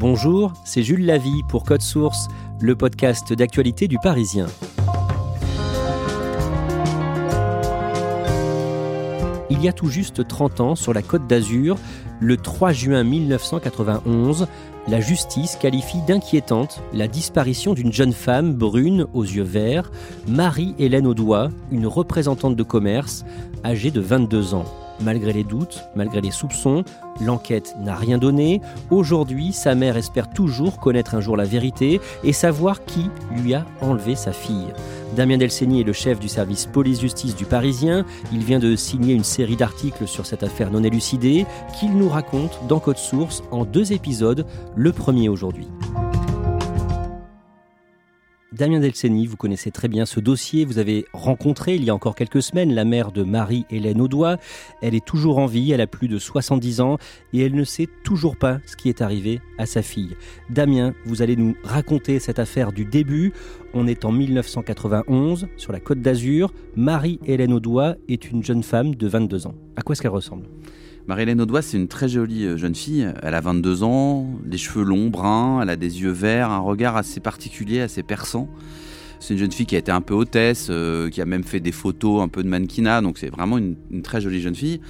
Bonjour, c'est Jules Lavie pour Code Source, le podcast d'actualité du Parisien. Il y a tout juste 30 ans, sur la Côte d'Azur, le 3 juin 1991, la justice qualifie d'inquiétante la disparition d'une jeune femme brune aux yeux verts, Marie-Hélène Audois, une représentante de commerce âgée de 22 ans. Malgré les doutes, malgré les soupçons, l'enquête n'a rien donné. Aujourd'hui, sa mère espère toujours connaître un jour la vérité et savoir qui lui a enlevé sa fille. Damien Delceni est le chef du service police-justice du Parisien. Il vient de signer une série d'articles sur cette affaire non élucidée qu'il nous raconte dans Code Source en deux épisodes, le premier aujourd'hui. Damien Delceni, vous connaissez très bien ce dossier. Vous avez rencontré il y a encore quelques semaines la mère de Marie-Hélène Audois. Elle est toujours en vie, elle a plus de 70 ans et elle ne sait toujours pas ce qui est arrivé à sa fille. Damien, vous allez nous raconter cette affaire du début. On est en 1991 sur la côte d'Azur. Marie-Hélène Audois est une jeune femme de 22 ans. À quoi est-ce qu'elle ressemble? Marie-Hélène Audois, c'est une très jolie euh, jeune fille. Elle a 22 ans, des cheveux longs, bruns, elle a des yeux verts, un regard assez particulier, assez perçant. C'est une jeune fille qui a été un peu hôtesse, euh, qui a même fait des photos un peu de mannequinat, donc c'est vraiment une, très jolie jeune fille.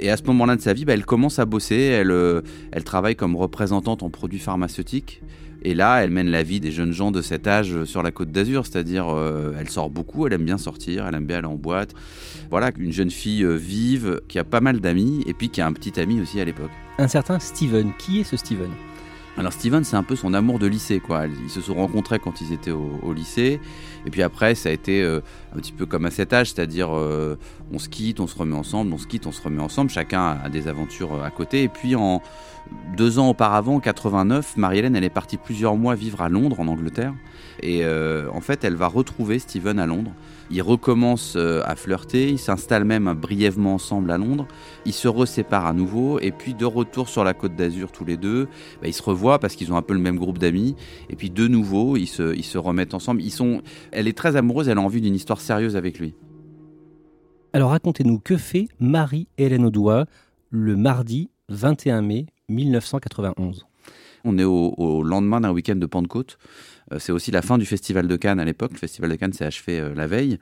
Et à ce moment-là de sa vie, bah, elle commence à bosser, euh, elle travaille comme représentante en produits pharmaceutiques. Et là, elle mène la vie des jeunes gens de cet âge sur la côte d'Azur, c'est-à-dire euh, elle sort beaucoup, elle aime bien sortir, elle aime bien aller en boîte. Voilà, une jeune fille euh, vive qui a pas mal d'amis et puis qui a un petit ami aussi à l'époque. Un certain Steven. Qui est ce Steven? Alors Steven, c'est un peu son amour de lycée, quoi. Ils se sont rencontrés quand ils étaient au, lycée, et puis après, ça a été euh, un petit peu comme à cet âge, c'est-à-dire on se quitte, on se remet ensemble, on se quitte, on se remet ensemble. Chacun a des aventures à côté, et puis en deux ans auparavant, en 89, Marie-Hélène, elle est partie plusieurs mois vivre à Londres, en Angleterre. Et euh, en fait, elle va retrouver Steven à Londres. Ils recommencent euh, à flirter, ils s'installent même brièvement ensemble à Londres. Ils se reséparent à nouveau. Et puis, de retour sur la côte d'Azur, tous les deux, bah, ils se revoient parce qu'ils ont un peu le même groupe d'amis. Et puis, de nouveau, ils se, ils se remettent ensemble. Ils sont... Elle est très amoureuse, elle a envie d'une histoire sérieuse avec lui. Alors, racontez-nous, que fait Marie-Hélène Audois le mardi 21 mai 1991. On est au, lendemain d'un week-end de Pentecôte. Euh, c'est aussi la fin du Festival de Cannes à l'époque. Le Festival de Cannes s'est achevé euh, la veille.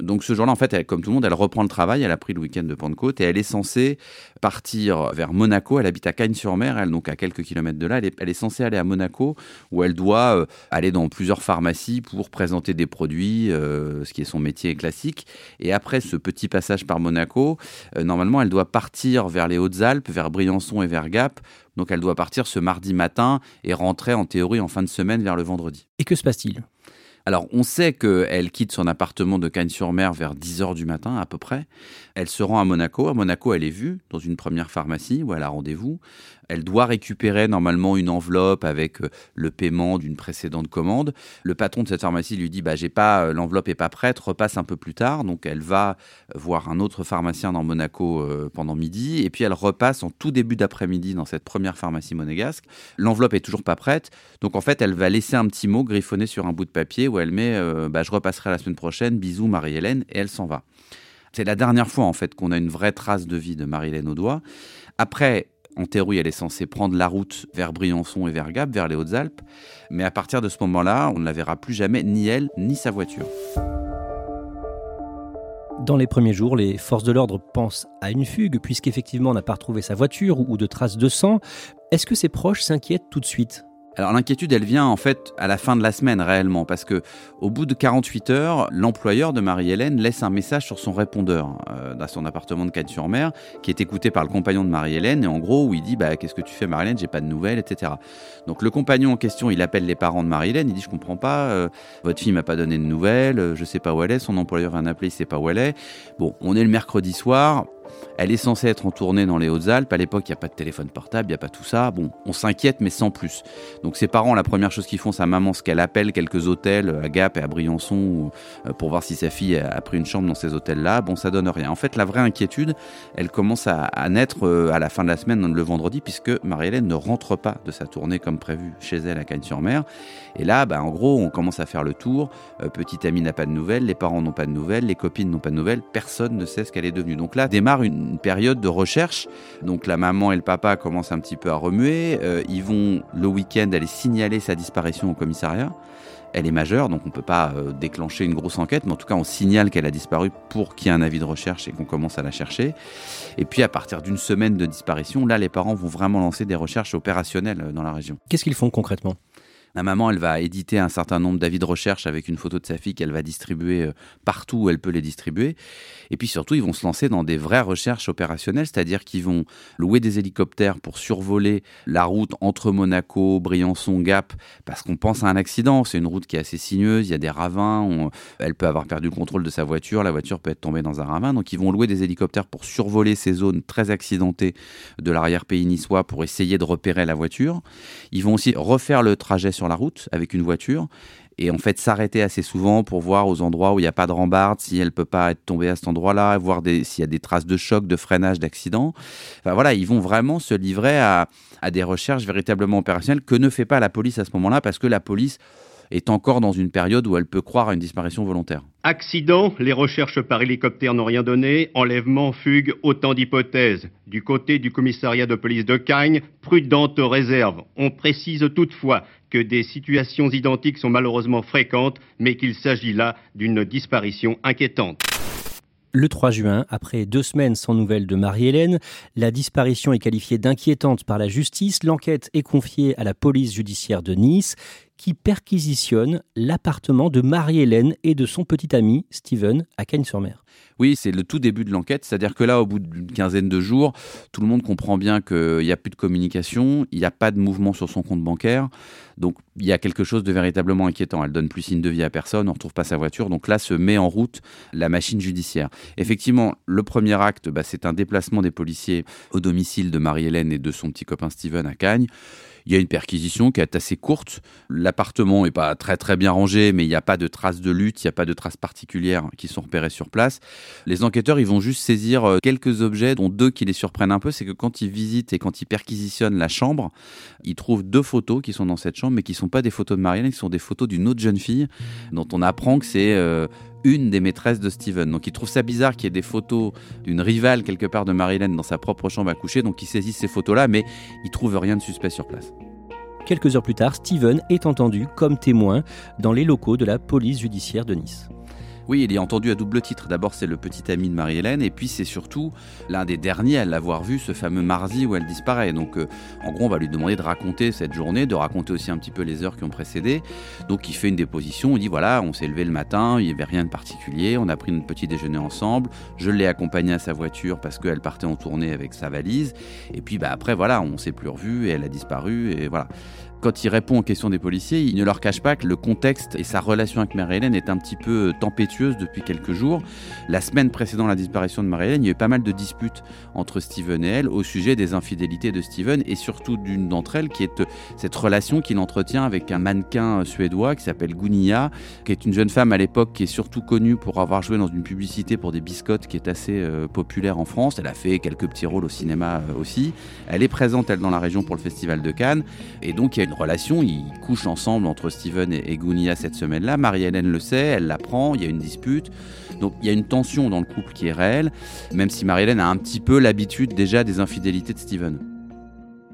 Donc ce jour-là, en fait, comme tout le monde, elle reprend le travail. Elle a pris le week-end de Pentecôte et elle est censée partir vers Monaco. Elle habite à Cagnes-sur-Mer, elle, donc à quelques kilomètres de là. Elle est, censée aller à Monaco où elle doit euh, aller dans plusieurs pharmacies pour présenter des produits, ce qui est son métier classique. Et après ce petit passage par Monaco, normalement, elle doit partir vers les Hautes-Alpes, vers Briançon et vers Gap donc elle doit partir ce mardi matin et rentrer en théorie en fin de semaine vers le vendredi. Et que se passe-t-il? Alors, on sait qu'elle quitte son appartement de Cagnes-sur-Mer vers 10h du matin à peu près. Elle se rend à Monaco. À Monaco, elle est vue dans une première pharmacie où elle a rendez-vous. Elle doit récupérer normalement une enveloppe avec euh, le paiement d'une précédente commande. Le patron de cette pharmacie lui dit bah j'ai pas euh, l'enveloppe est pas prête, repasse un peu plus tard. Donc elle va voir un autre pharmacien dans Monaco euh, pendant midi et puis elle repasse en tout début d'après-midi dans cette première pharmacie monégasque. L'enveloppe est toujours pas prête. Donc en fait, elle va laisser un petit mot griffonné sur un bout de papier où elle met bah, je repasserai la semaine prochaine, bisous Marie-Hélène et elle s'en va. C'est la dernière fois en fait qu'on a une vraie trace de vie de Marie-Hélène Audois. Après, en théorie, elle est censée prendre la route vers Briançon et vers Gap, vers les Hautes-Alpes. Mais à partir de ce moment-là, on ne la verra plus jamais, ni elle, ni sa voiture. Dans les premiers jours, les forces de l'ordre pensent à une fugue, puisqu'effectivement on n'a pas retrouvé sa voiture ou de traces de sang. Est-ce que ses proches s'inquiètent tout de suite? Alors l'inquiétude, elle vient en fait à la fin de la semaine réellement, parce que au bout de 48 heures, l'employeur de Marie-Hélène laisse un message sur son répondeur euh, dans son appartement de Cannes-sur-Mer, qui est écouté par le compagnon de Marie-Hélène, et en gros où il dit bah qu'est-ce que tu fais Marie-Hélène, j'ai pas de nouvelles, etc. Donc le compagnon en question, il appelle les parents de Marie-Hélène, il dit je comprends pas, euh, votre fille m'a pas donné de nouvelles, euh, je sais pas où elle est, son employeur vient d'appeler, il sait pas où elle est. Bon, on est le mercredi soir, elle est censée être en tournée dans les Hautes-Alpes. À l'époque, il n'y a pas de téléphone portable, il n'y a pas tout ça. Bon, on s'inquiète, mais sans plus. Donc ses parents, la première chose qu'ils font, sa maman, ce qu'elle appelle quelques hôtels à Gap et à Briançon euh, pour voir si sa fille a pris une chambre dans ces hôtels-là. Bon, ça donne rien. En fait, la vraie inquiétude, elle commence à, naître euh, à la fin de la semaine, le vendredi, puisque Marie-Hélène ne rentre pas de sa tournée comme prévu chez elle à Cagnes-sur-Mer. Et là, bah, en gros, on commence à faire le tour. Petit euh, petite amie n'a pas de nouvelles, les parents n'ont pas de nouvelles, les copines n'ont pas de nouvelles, personne ne sait ce qu'elle est devenue. Donc là, démarre une période de recherche. Donc la maman et le papa commencent un petit peu à remuer. Euh, ils vont le week-end aller signaler sa disparition au commissariat. Elle est majeure, donc on ne peut pas euh, déclencher une grosse enquête, mais en tout cas on signale qu'elle a disparu pour qu'il y ait un avis de recherche et qu'on commence à la chercher. Et puis à partir d'une semaine de disparition, là les parents vont vraiment lancer des recherches opérationnelles euh, dans la région. Qu'est-ce qu'ils font concrètement? La maman, elle va éditer un certain nombre d'avis de recherche avec une photo de sa fille qu'elle va distribuer euh, partout où elle peut les distribuer. Et puis surtout, ils vont se lancer dans des vraies recherches opérationnelles, c'est-à-dire qu'ils vont louer des hélicoptères pour survoler la route entre Monaco, Briançon, Gap, parce qu'on pense à un accident. C'est une route qui est assez sinueuse, il y a des ravins, elle peut avoir perdu le contrôle de sa voiture, la voiture peut être tombée dans un ravin. Donc ils vont louer des hélicoptères pour survoler ces zones très accidentées de l'arrière-pays niçois pour essayer de repérer la voiture. Ils vont aussi refaire le trajet sur la route avec une voiture et en fait s'arrêter assez souvent pour voir aux endroits où il n'y a pas de rambarde, si elle peut pas être tombée à cet endroit-là, voir s'il y a des traces de choc, de freinage, d'accident. Enfin voilà, ils vont vraiment se livrer à, à des recherches véritablement opérationnelles que ne fait pas la police à ce moment-là parce que la police est encore dans une période où elle peut croire à une disparition volontaire. Accident, les recherches par hélicoptère n'ont rien donné. Enlèvement, fugue, autant d'hypothèses. Du côté du commissariat de police de Cagnes, prudente réserve. On précise toutefois que des situations identiques sont malheureusement fréquentes, mais qu'il s'agit là d'une disparition inquiétante. Le 3 juin, après deux semaines sans nouvelles de Marie-Hélène, la disparition est qualifiée d'inquiétante par la justice. L'enquête est confiée à la police judiciaire de Nice qui perquisitionne l'appartement de Marie-Hélène et de son petit ami Steven à Cagnes-sur-Mer. Oui, c'est le tout début de l'enquête, c'est-à-dire que là, au bout d'une quinzaine de jours, tout le monde comprend bien qu'il n'y a plus de communication, il n'y a pas de mouvement sur son compte bancaire, donc il y a quelque chose de véritablement inquiétant. Elle donne plus signe de vie à personne, on ne retrouve pas sa voiture, donc là se met en route la machine judiciaire. Effectivement, le premier acte, bah, c'est un déplacement des policiers au domicile de Marie-Hélène et de son petit copain Steven à Cagnes. Il y a une perquisition qui est assez courte. L'appartement n'est pas très très bien rangé, mais il n'y a pas de traces de lutte, il n'y a pas de traces particulières qui sont repérées sur place. Les enquêteurs, ils vont juste saisir euh, quelques objets, dont deux qui les surprennent un peu. C'est que quand ils visitent et quand ils perquisitionnent la chambre, ils trouvent deux photos qui sont dans cette chambre, mais qui ne sont pas des photos de Marianne, qui sont des photos d'une autre jeune fille, dont on apprend que c'est euh, une des maîtresses de Steven. Donc il trouve ça bizarre qu'il y ait des photos d'une rivale quelque part de Marilyn dans sa propre chambre à coucher, donc il saisit ces photos-là, mais il trouve rien de suspect sur place. Quelques heures plus tard, Steven est entendu comme témoin dans les locaux de la police judiciaire de Nice. Oui, il est entendu à double titre. D'abord, c'est le petit ami de Marie-Hélène, et puis c'est surtout l'un des derniers à l'avoir vu ce fameux mardi où elle disparaît. Donc, euh, en gros, on va lui demander de raconter cette journée, de raconter aussi un petit peu les heures qui ont précédé. Donc, il fait une déposition, il dit voilà, on s'est levé le matin, il n'y avait rien de particulier, on a pris notre petit déjeuner ensemble, je l'ai accompagnée à sa voiture parce qu'elle partait en tournée avec sa valise, et puis bah, après, voilà, on s'est plus revu, et elle a disparu, et voilà. Quand il répond aux questions des policiers, il ne leur cache pas que le contexte et sa relation avec Marie-Hélène est un petit peu depuis quelques jours. La semaine précédant la disparition de Marie-Hélène, il y a eu pas mal de disputes entre Steven et elle au sujet des infidélités de Steven et surtout d'une d'entre elles qui est cette relation qu'il entretient avec un mannequin suédois qui s'appelle Gunia, qui est une jeune femme à l'époque qui est surtout connue pour avoir joué dans une publicité pour des biscottes qui est assez euh, populaire en France. Elle a fait quelques petits rôles au cinéma euh, aussi. Elle est présente, elle, dans la région pour le Festival de Cannes. Et donc, il y a relation. Ils couchent ensemble entre Steven et, Gounia cette semaine-là. Marie-Hélène le sait, elle l'apprend, il y a une Donc il y a une tension dans le couple qui est réelle, même si Marie-Hélène a un petit peu l'habitude déjà des infidélités de Steven.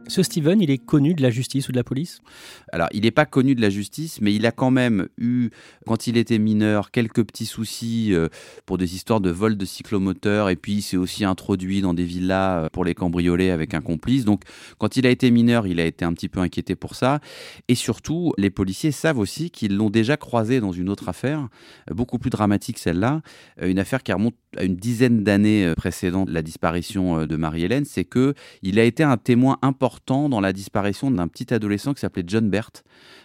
Ce Steven, il est connu de la justice ou de la police? Alors, il n'est pas connu de la justice, mais il a quand même eu, quand il était mineur, quelques petits soucis euh, pour des histoires de vol de cyclomoteur, et puis il s'est aussi introduit dans des villas euh, pour les cambrioler avec un complice. Donc, quand il a été mineur, il a été un petit peu inquiété pour ça. Et surtout, les policiers savent aussi qu'ils l'ont déjà croisé dans une autre affaire, euh, beaucoup plus dramatique celle-là, une affaire qui remonte à une dizaine d'années précédentes la disparition de Marie-Hélène, c'est que il a été un témoin important dans la disparition d'un petit adolescent qui s'appelait John Bert,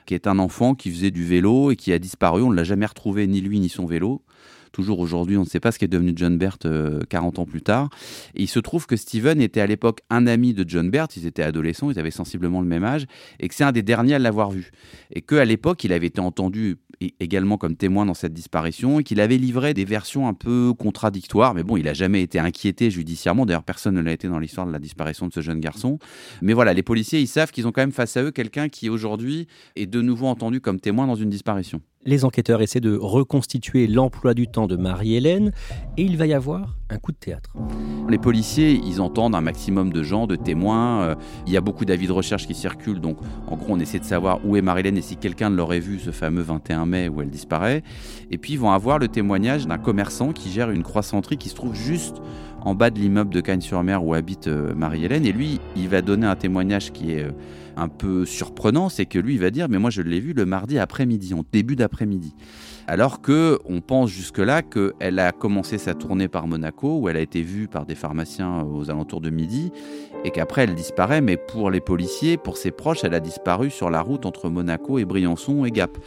qui est un enfant qui faisait du vélo et qui a disparu. On ne l'a jamais retrouvé, ni lui ni son vélo. Toujours aujourd'hui, on ne sait pas ce qui est devenu John Bert 40 euh, ans plus tard. Il se trouve que Steven était à l'époque un ami de John Bert, ils étaient adolescents, ils avaient sensiblement le même âge, et que c'est un des derniers à l'avoir vu. Et qu'à l'époque, il avait été entendu également comme témoin dans cette disparition et qu'il avait livré des versions un peu contradictoires. Mais bon, il n'a jamais été inquiété judiciairement. D'ailleurs, personne ne l'a été dans l'histoire de la disparition de ce jeune garçon. Mais voilà, les policiers, ils savent qu'ils ont quand même face à eux quelqu'un qui aujourd'hui est de nouveau entendu comme témoin dans une disparition. Les enquêteurs essaient de reconstituer l'emploi du temps de Marie-Hélène et il va y avoir un coup de théâtre. Les policiers, ils entendent un maximum de gens, de témoins. Euh, il y a beaucoup d'avis de recherche qui circulent. Donc, en gros, on essaie de savoir où est Marie-Hélène et si quelqu'un l'aurait vu ce fameux 21 mai où elle disparaît. Et puis, ils vont avoir le témoignage d'un commerçant qui gère une croissanterie qui se trouve juste en bas de l'immeuble de Cagnes-sur-Mer où habite euh, Marie-Hélène. Et lui, il va donner un témoignage qui est euh, un peu surprenant, c'est que lui, il va dire, mais moi je l'ai vu le mardi après-midi, en début d'après-midi. Alors que on pense jusque-là qu'elle a commencé sa tournée par Monaco, où elle a été vue par des pharmaciens aux alentours de midi, et qu'après elle disparaît, mais pour les policiers, pour ses proches, elle a disparu sur la route entre Monaco et Briançon et Gap.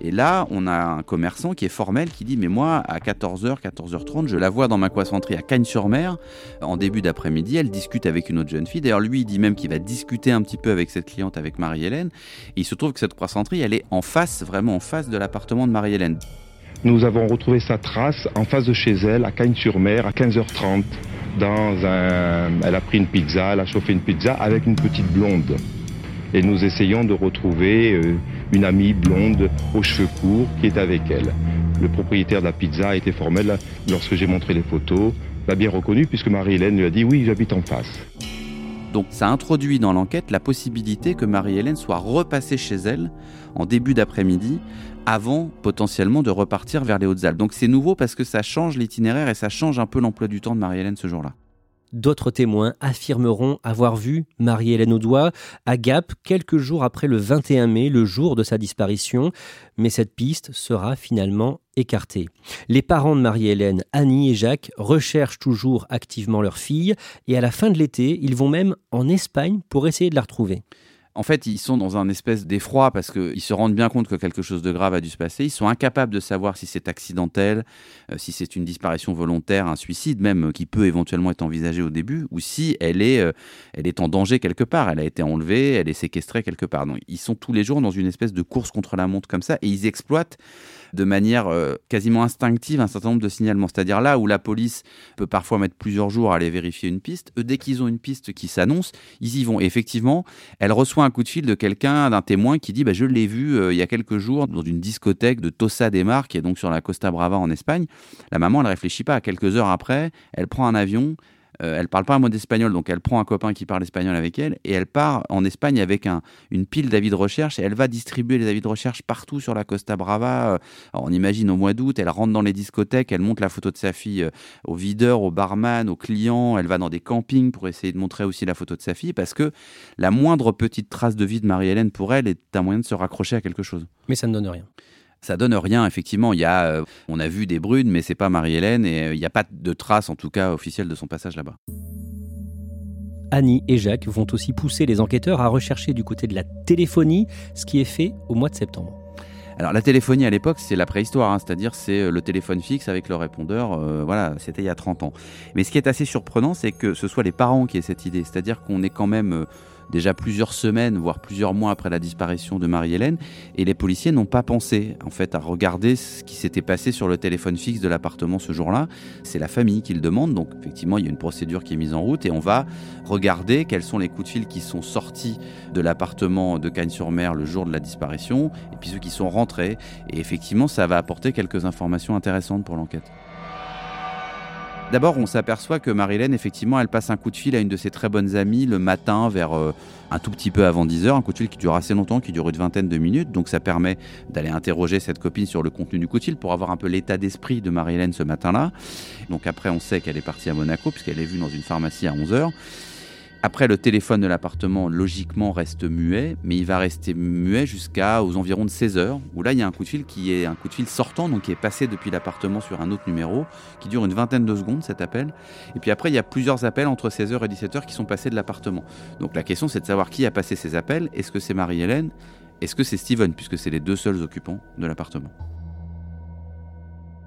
Et là, on a un commerçant qui est formel qui dit Mais moi, à 14h, 14h30, je la vois dans ma croissanterie à Cagnes-sur-Mer, en début d'après-midi. Elle discute avec une autre jeune fille. D'ailleurs, lui, il dit même qu'il va discuter un petit peu avec cette cliente, avec Marie-Hélène. Il se trouve que cette croissanterie, elle est en face, vraiment en face de l'appartement de Marie-Hélène. Nous avons retrouvé sa trace en face de chez elle, à Cagnes-sur-Mer, à 15h30. Dans un... Elle a pris une pizza, elle a chauffé une pizza avec une petite blonde. Et nous essayons de retrouver euh, une amie blonde aux cheveux courts qui est avec elle. Le propriétaire de la pizza a été formel lorsque j'ai montré les photos, l'a bien reconnu puisque Marie-Hélène lui a dit oui, j'habite en face. Donc ça introduit dans l'enquête la possibilité que Marie-Hélène soit repassée chez elle en début d'après-midi avant potentiellement de repartir vers les Hautes-Alpes. Donc c'est nouveau parce que ça change l'itinéraire et ça change un peu l'emploi du temps de Marie-Hélène ce jour-là. D'autres témoins affirmeront avoir vu Marie-Hélène Audois à Gap quelques jours après le 21 mai, le jour de sa disparition, mais cette piste sera finalement écartée. Les parents de Marie-Hélène, Annie et Jacques, recherchent toujours activement leur fille et à la fin de l'été, ils vont même en Espagne pour essayer de la retrouver. En fait, ils sont dans un espèce d'effroi parce qu'ils se rendent bien compte que quelque chose de grave a dû se passer. Ils sont incapables de savoir si c'est accidentel, euh, si c'est une disparition volontaire, un suicide même, qui peut éventuellement être envisagé au début, ou si elle est, euh, elle est en danger quelque part. Elle a été enlevée, elle est séquestrée quelque part. Donc, ils sont tous les jours dans une espèce de course contre la montre comme ça et ils exploitent de manière quasiment instinctive un certain nombre de signalements. C'est-à-dire là où la police peut parfois mettre plusieurs jours à aller vérifier une piste, eux, dès qu'ils ont une piste qui s'annonce, ils y vont. Et effectivement, elle reçoit un coup de fil de quelqu'un, d'un témoin qui dit bah, Je l'ai vu euh, il y a quelques jours dans une discothèque de Tossa de Mar, qui est donc sur la Costa Brava en Espagne. La maman, elle réfléchit pas. Quelques heures après, elle prend un avion, euh, elle parle pas un mot d'espagnol, donc elle prend un copain qui parle espagnol avec elle et elle part en Espagne avec un, une pile d'avis de recherche et elle va distribuer les avis de recherche partout sur la Costa Brava. Euh, on imagine au mois d'août, elle rentre dans les discothèques, elle montre la photo de sa fille euh, au videur, au barman, aux clients, elle va dans des campings pour essayer de montrer aussi la photo de sa fille parce que la moindre petite trace de vie de Marie-Hélène pour elle est un moyen de se raccrocher à quelque chose. Mais ça ne donne rien ça donne rien, effectivement. Il y a, euh, on a vu des brunes, mais c'est pas Marie-Hélène et euh, il n'y a pas de traces, en tout cas, officielles de son passage là-bas. Annie et Jacques vont aussi pousser les enquêteurs à rechercher du côté de la téléphonie, ce qui est fait au mois de septembre. Alors la téléphonie à l'époque, c'est la préhistoire, hein, c'est-à-dire c'est euh, le téléphone fixe avec le répondeur, voilà, c'était il y a 30 ans. Mais ce qui est assez surprenant, c'est que ce soit les parents qui aient cette idée, c'est-à-dire qu'on est quand même déjà plusieurs semaines, voire plusieurs mois après la disparition de Marie-Hélène, et les policiers n'ont pas pensé en fait à regarder ce qui s'était passé sur le téléphone fixe de l'appartement ce jour-là. C'est la famille qui le demande, donc effectivement il y a une procédure qui est mise en route et on va regarder quels sont les coups de fil qui sont sortis de l'appartement de Cagnes-sur-Mer le jour de la disparition, et puis ceux qui sont rentrés, et effectivement ça va apporter quelques informations intéressantes pour l'enquête. D'abord, on s'aperçoit que Marilène, effectivement, elle passe un coup de fil à une de ses très bonnes amies le matin vers euh, un tout petit peu avant 10h, un coup de fil qui dure assez longtemps, qui dure une vingtaine de minutes. Donc ça permet d'aller interroger cette copine sur le contenu du coup de fil pour avoir un peu l'état d'esprit de Marie-Hélène ce matin-là. Donc après, on sait qu'elle est partie à Monaco puisqu'elle est vue dans une pharmacie à 11h. Après, le téléphone de l'appartement, logiquement, reste muet, mais il va rester muet jusqu'à aux environs de 16 heures, où là, il y a un coup de fil qui est un coup de fil sortant, donc qui est passé depuis l'appartement sur un autre numéro, qui dure une vingtaine de secondes, cet appel. Et puis après, il y a plusieurs appels entre 16h et 17h qui sont passés de l'appartement. Donc la question, c'est de savoir qui a passé ces appels. Est-ce que c'est Marie-Hélène? Est-ce que c'est Steven, puisque c'est les deux seuls occupants de l'appartement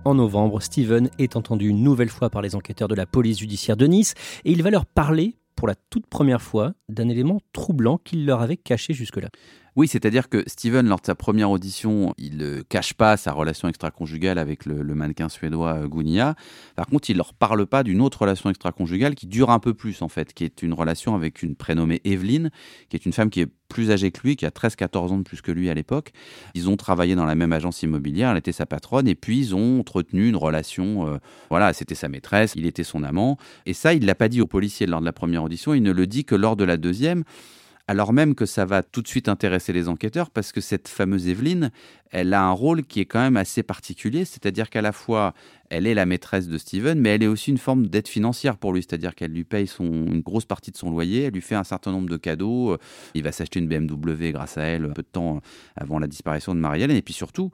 en novembre, Steven est entendu une nouvelle fois par les enquêteurs de la police judiciaire de Nice et il va leur parler pour la toute première fois d'un élément troublant qu'il leur avait caché jusque-là. Oui, c'est-à-dire que Steven, lors de sa première audition, il ne cache pas sa relation extra-conjugale avec le, mannequin suédois euh, Gunia. Par contre, il ne leur parle pas d'une autre relation extra-conjugale qui dure un peu plus, en fait, qui est une relation avec une prénommée Evelyn, qui est une femme qui est plus âgée que lui, qui a 13-14 ans de plus que lui à l'époque. Ils ont travaillé dans la même agence immobilière, elle était sa patronne, et puis ils ont entretenu une relation. Euh, voilà, c'était sa maîtresse, il était son amant. Et ça, il ne l'a pas dit aux policiers lors de la première audition, il ne le dit que lors de la deuxième alors même que ça va tout de suite intéresser les enquêteurs, parce que cette fameuse Evelyne, elle a un rôle qui est quand même assez particulier, c'est-à-dire qu'à la fois, elle est la maîtresse de Steven, mais elle est aussi une forme d'aide financière pour lui, c'est-à-dire qu'elle lui paye une grosse partie de son loyer, elle lui fait un certain nombre de cadeaux, il va s'acheter une BMW grâce à elle, un peu de temps avant la disparition de Marielle, et puis surtout,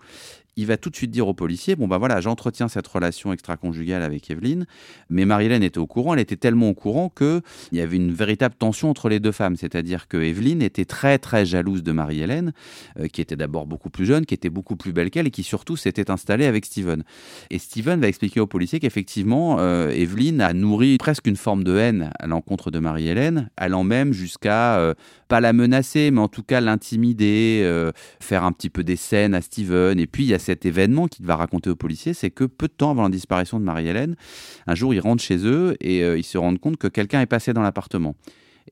il va tout de suite dire aux policiers bon ben voilà j'entretiens cette relation extra-conjugale avec Evelyne mais Marie-Hélène était au courant elle était tellement au courant que il y avait une véritable tension entre les deux femmes. C'est-à-dire que Evelyne était très très jalouse de Marie-Hélène euh, qui était d'abord beaucoup plus jeune qui était beaucoup plus belle qu'elle et qui surtout s'était installée avec Steven. Et Steven va expliquer aux policiers qu'effectivement euh, Evelyne a nourri presque une forme de haine à l'encontre de Marie-Hélène allant même jusqu'à euh, pas la menacer mais en tout cas l'intimider faire un petit peu des scènes à Steven. Et puis il y a cet événement qu'il va raconter aux policiers, c'est que peu de temps avant la disparition de Marie-Hélène, un jour, ils rentrent chez eux et euh, ils se rendent compte que quelqu'un est passé dans l'appartement.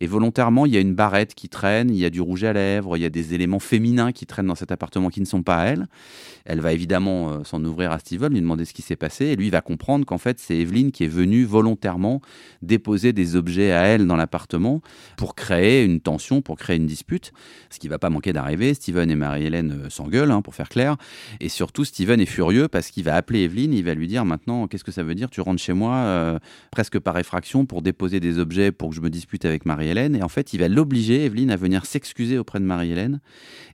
Et volontairement, il y a une barrette qui traîne, il y a du rouge à lèvres, il y a des éléments féminins qui traînent dans cet appartement qui ne sont pas à elle. Elle va évidemment euh, s'en ouvrir à Steven, lui demander ce qui s'est passé. Et lui va comprendre qu'en fait, c'est Evelyne qui est venue volontairement déposer des objets à elle dans l'appartement pour créer une tension, pour créer une dispute. Ce qui va pas manquer d'arriver. Steven et Marie-Hélène euh, s'engueulent, hein, pour faire clair. Et surtout, Steven est furieux parce qu'il va appeler Evelyne. Il va lui dire maintenant, qu'est-ce que ça veut dire? Tu rentres chez moi euh, presque par effraction pour déposer des objets pour que je me dispute avec Marie Et en fait, il va l'obliger, Evelyne, à venir s'excuser auprès de Marie-Hélène.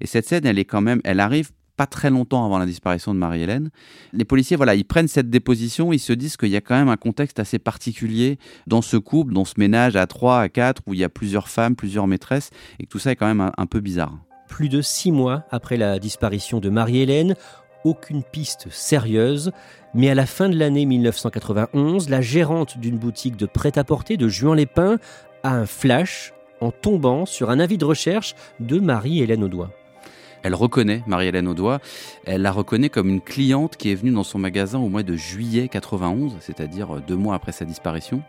Et cette scène, elle est quand même, elle arrive pas très longtemps avant la disparition de Marie-Hélène. Les policiers, voilà, ils prennent cette déposition, ils se disent qu'il y a quand même un contexte assez particulier dans ce couple, dans ce ménage à trois, à quatre, où il y a plusieurs femmes, plusieurs maîtresses, et que tout ça est quand même un peu bizarre. Plus de six mois après la disparition de Marie-Hélène, aucune piste sérieuse, mais à la fin de l'année 1991, la gérante d'une boutique de prêt-à-porter de Juan-les-Pins a un flash en tombant sur un avis de recherche de Marie-Hélène Audoin. Elle reconnaît Marie-Hélène Audois. Elle la reconnaît comme une cliente qui est venue dans son magasin au mois de juillet 91, c'est-à-dire deux mois après sa disparition,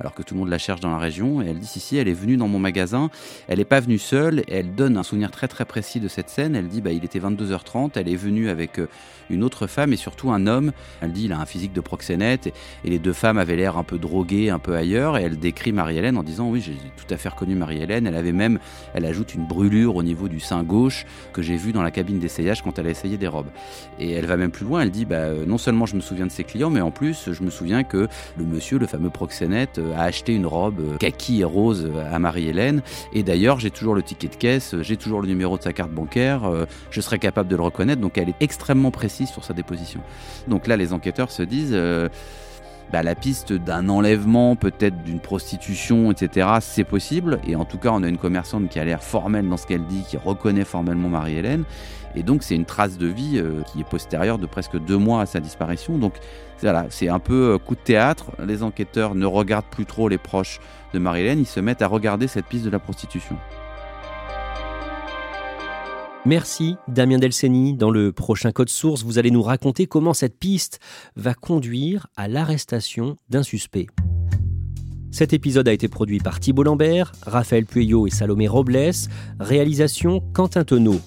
alors que tout le monde la cherche dans la région. Et elle dit si, si, elle est venue dans mon magasin. Elle n'est pas venue seule. Elle donne un souvenir très très précis de cette scène. Elle dit bah, il était 22h30. Elle est venue avec euh, une autre femme et surtout un homme. Elle dit il a un physique de proxénète. Et les deux femmes avaient l'air un peu droguées, un peu ailleurs. Et elle décrit Marie-Hélène en disant oui, j'ai tout à fait reconnu Marie-Hélène. Elle avait même, elle ajoute une brûlure au niveau du sein gauche que j'ai vu dans la cabine d'essayage quand elle a essayé des robes. Et elle va même plus loin, elle dit bah, euh, non seulement je me souviens de ses clients, mais en plus je me souviens que le monsieur, le fameux proxénète, euh, a acheté une robe euh, kaki et rose à Marie-Hélène. Et d'ailleurs, j'ai toujours le ticket de caisse, j'ai toujours le numéro de sa carte bancaire, je serais capable de le reconnaître. Donc elle est extrêmement précise sur sa déposition. Donc là, les enquêteurs se disent. Bah, la piste d'un enlèvement, peut-être d'une prostitution, etc., c'est possible. Et en tout cas, on a une commerçante qui a l'air formelle dans ce qu'elle dit, qui reconnaît formellement Marie-Hélène. Et donc, c'est une trace de vie euh, qui est postérieure de presque deux mois à sa disparition. Donc, voilà, c'est un peu euh, coup de théâtre. Les enquêteurs ne regardent plus trop les proches de Marie-Hélène, ils se mettent à regarder cette piste de la prostitution. Merci Damien Delceni. Dans le prochain Code Source, vous allez nous raconter comment cette piste va conduire à l'arrestation d'un suspect. Cet épisode a été produit par Thibault Lambert, Raphaël Pueyo et Salomé Robles. Réalisation Quentin Tonneau.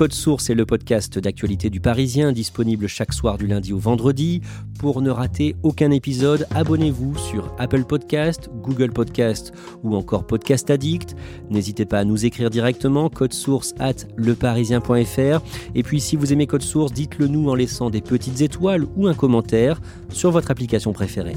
Code Source est le podcast d'actualité du Parisien, disponible chaque soir du lundi au vendredi. Pour ne rater aucun épisode, abonnez-vous sur Apple Podcast, Google Podcast ou encore Podcast Addict. N'hésitez pas à nous écrire directement, code source at leparisien.fr. Et puis si vous aimez Code Source, dites-le nous en laissant des petites étoiles ou un commentaire sur votre application préférée.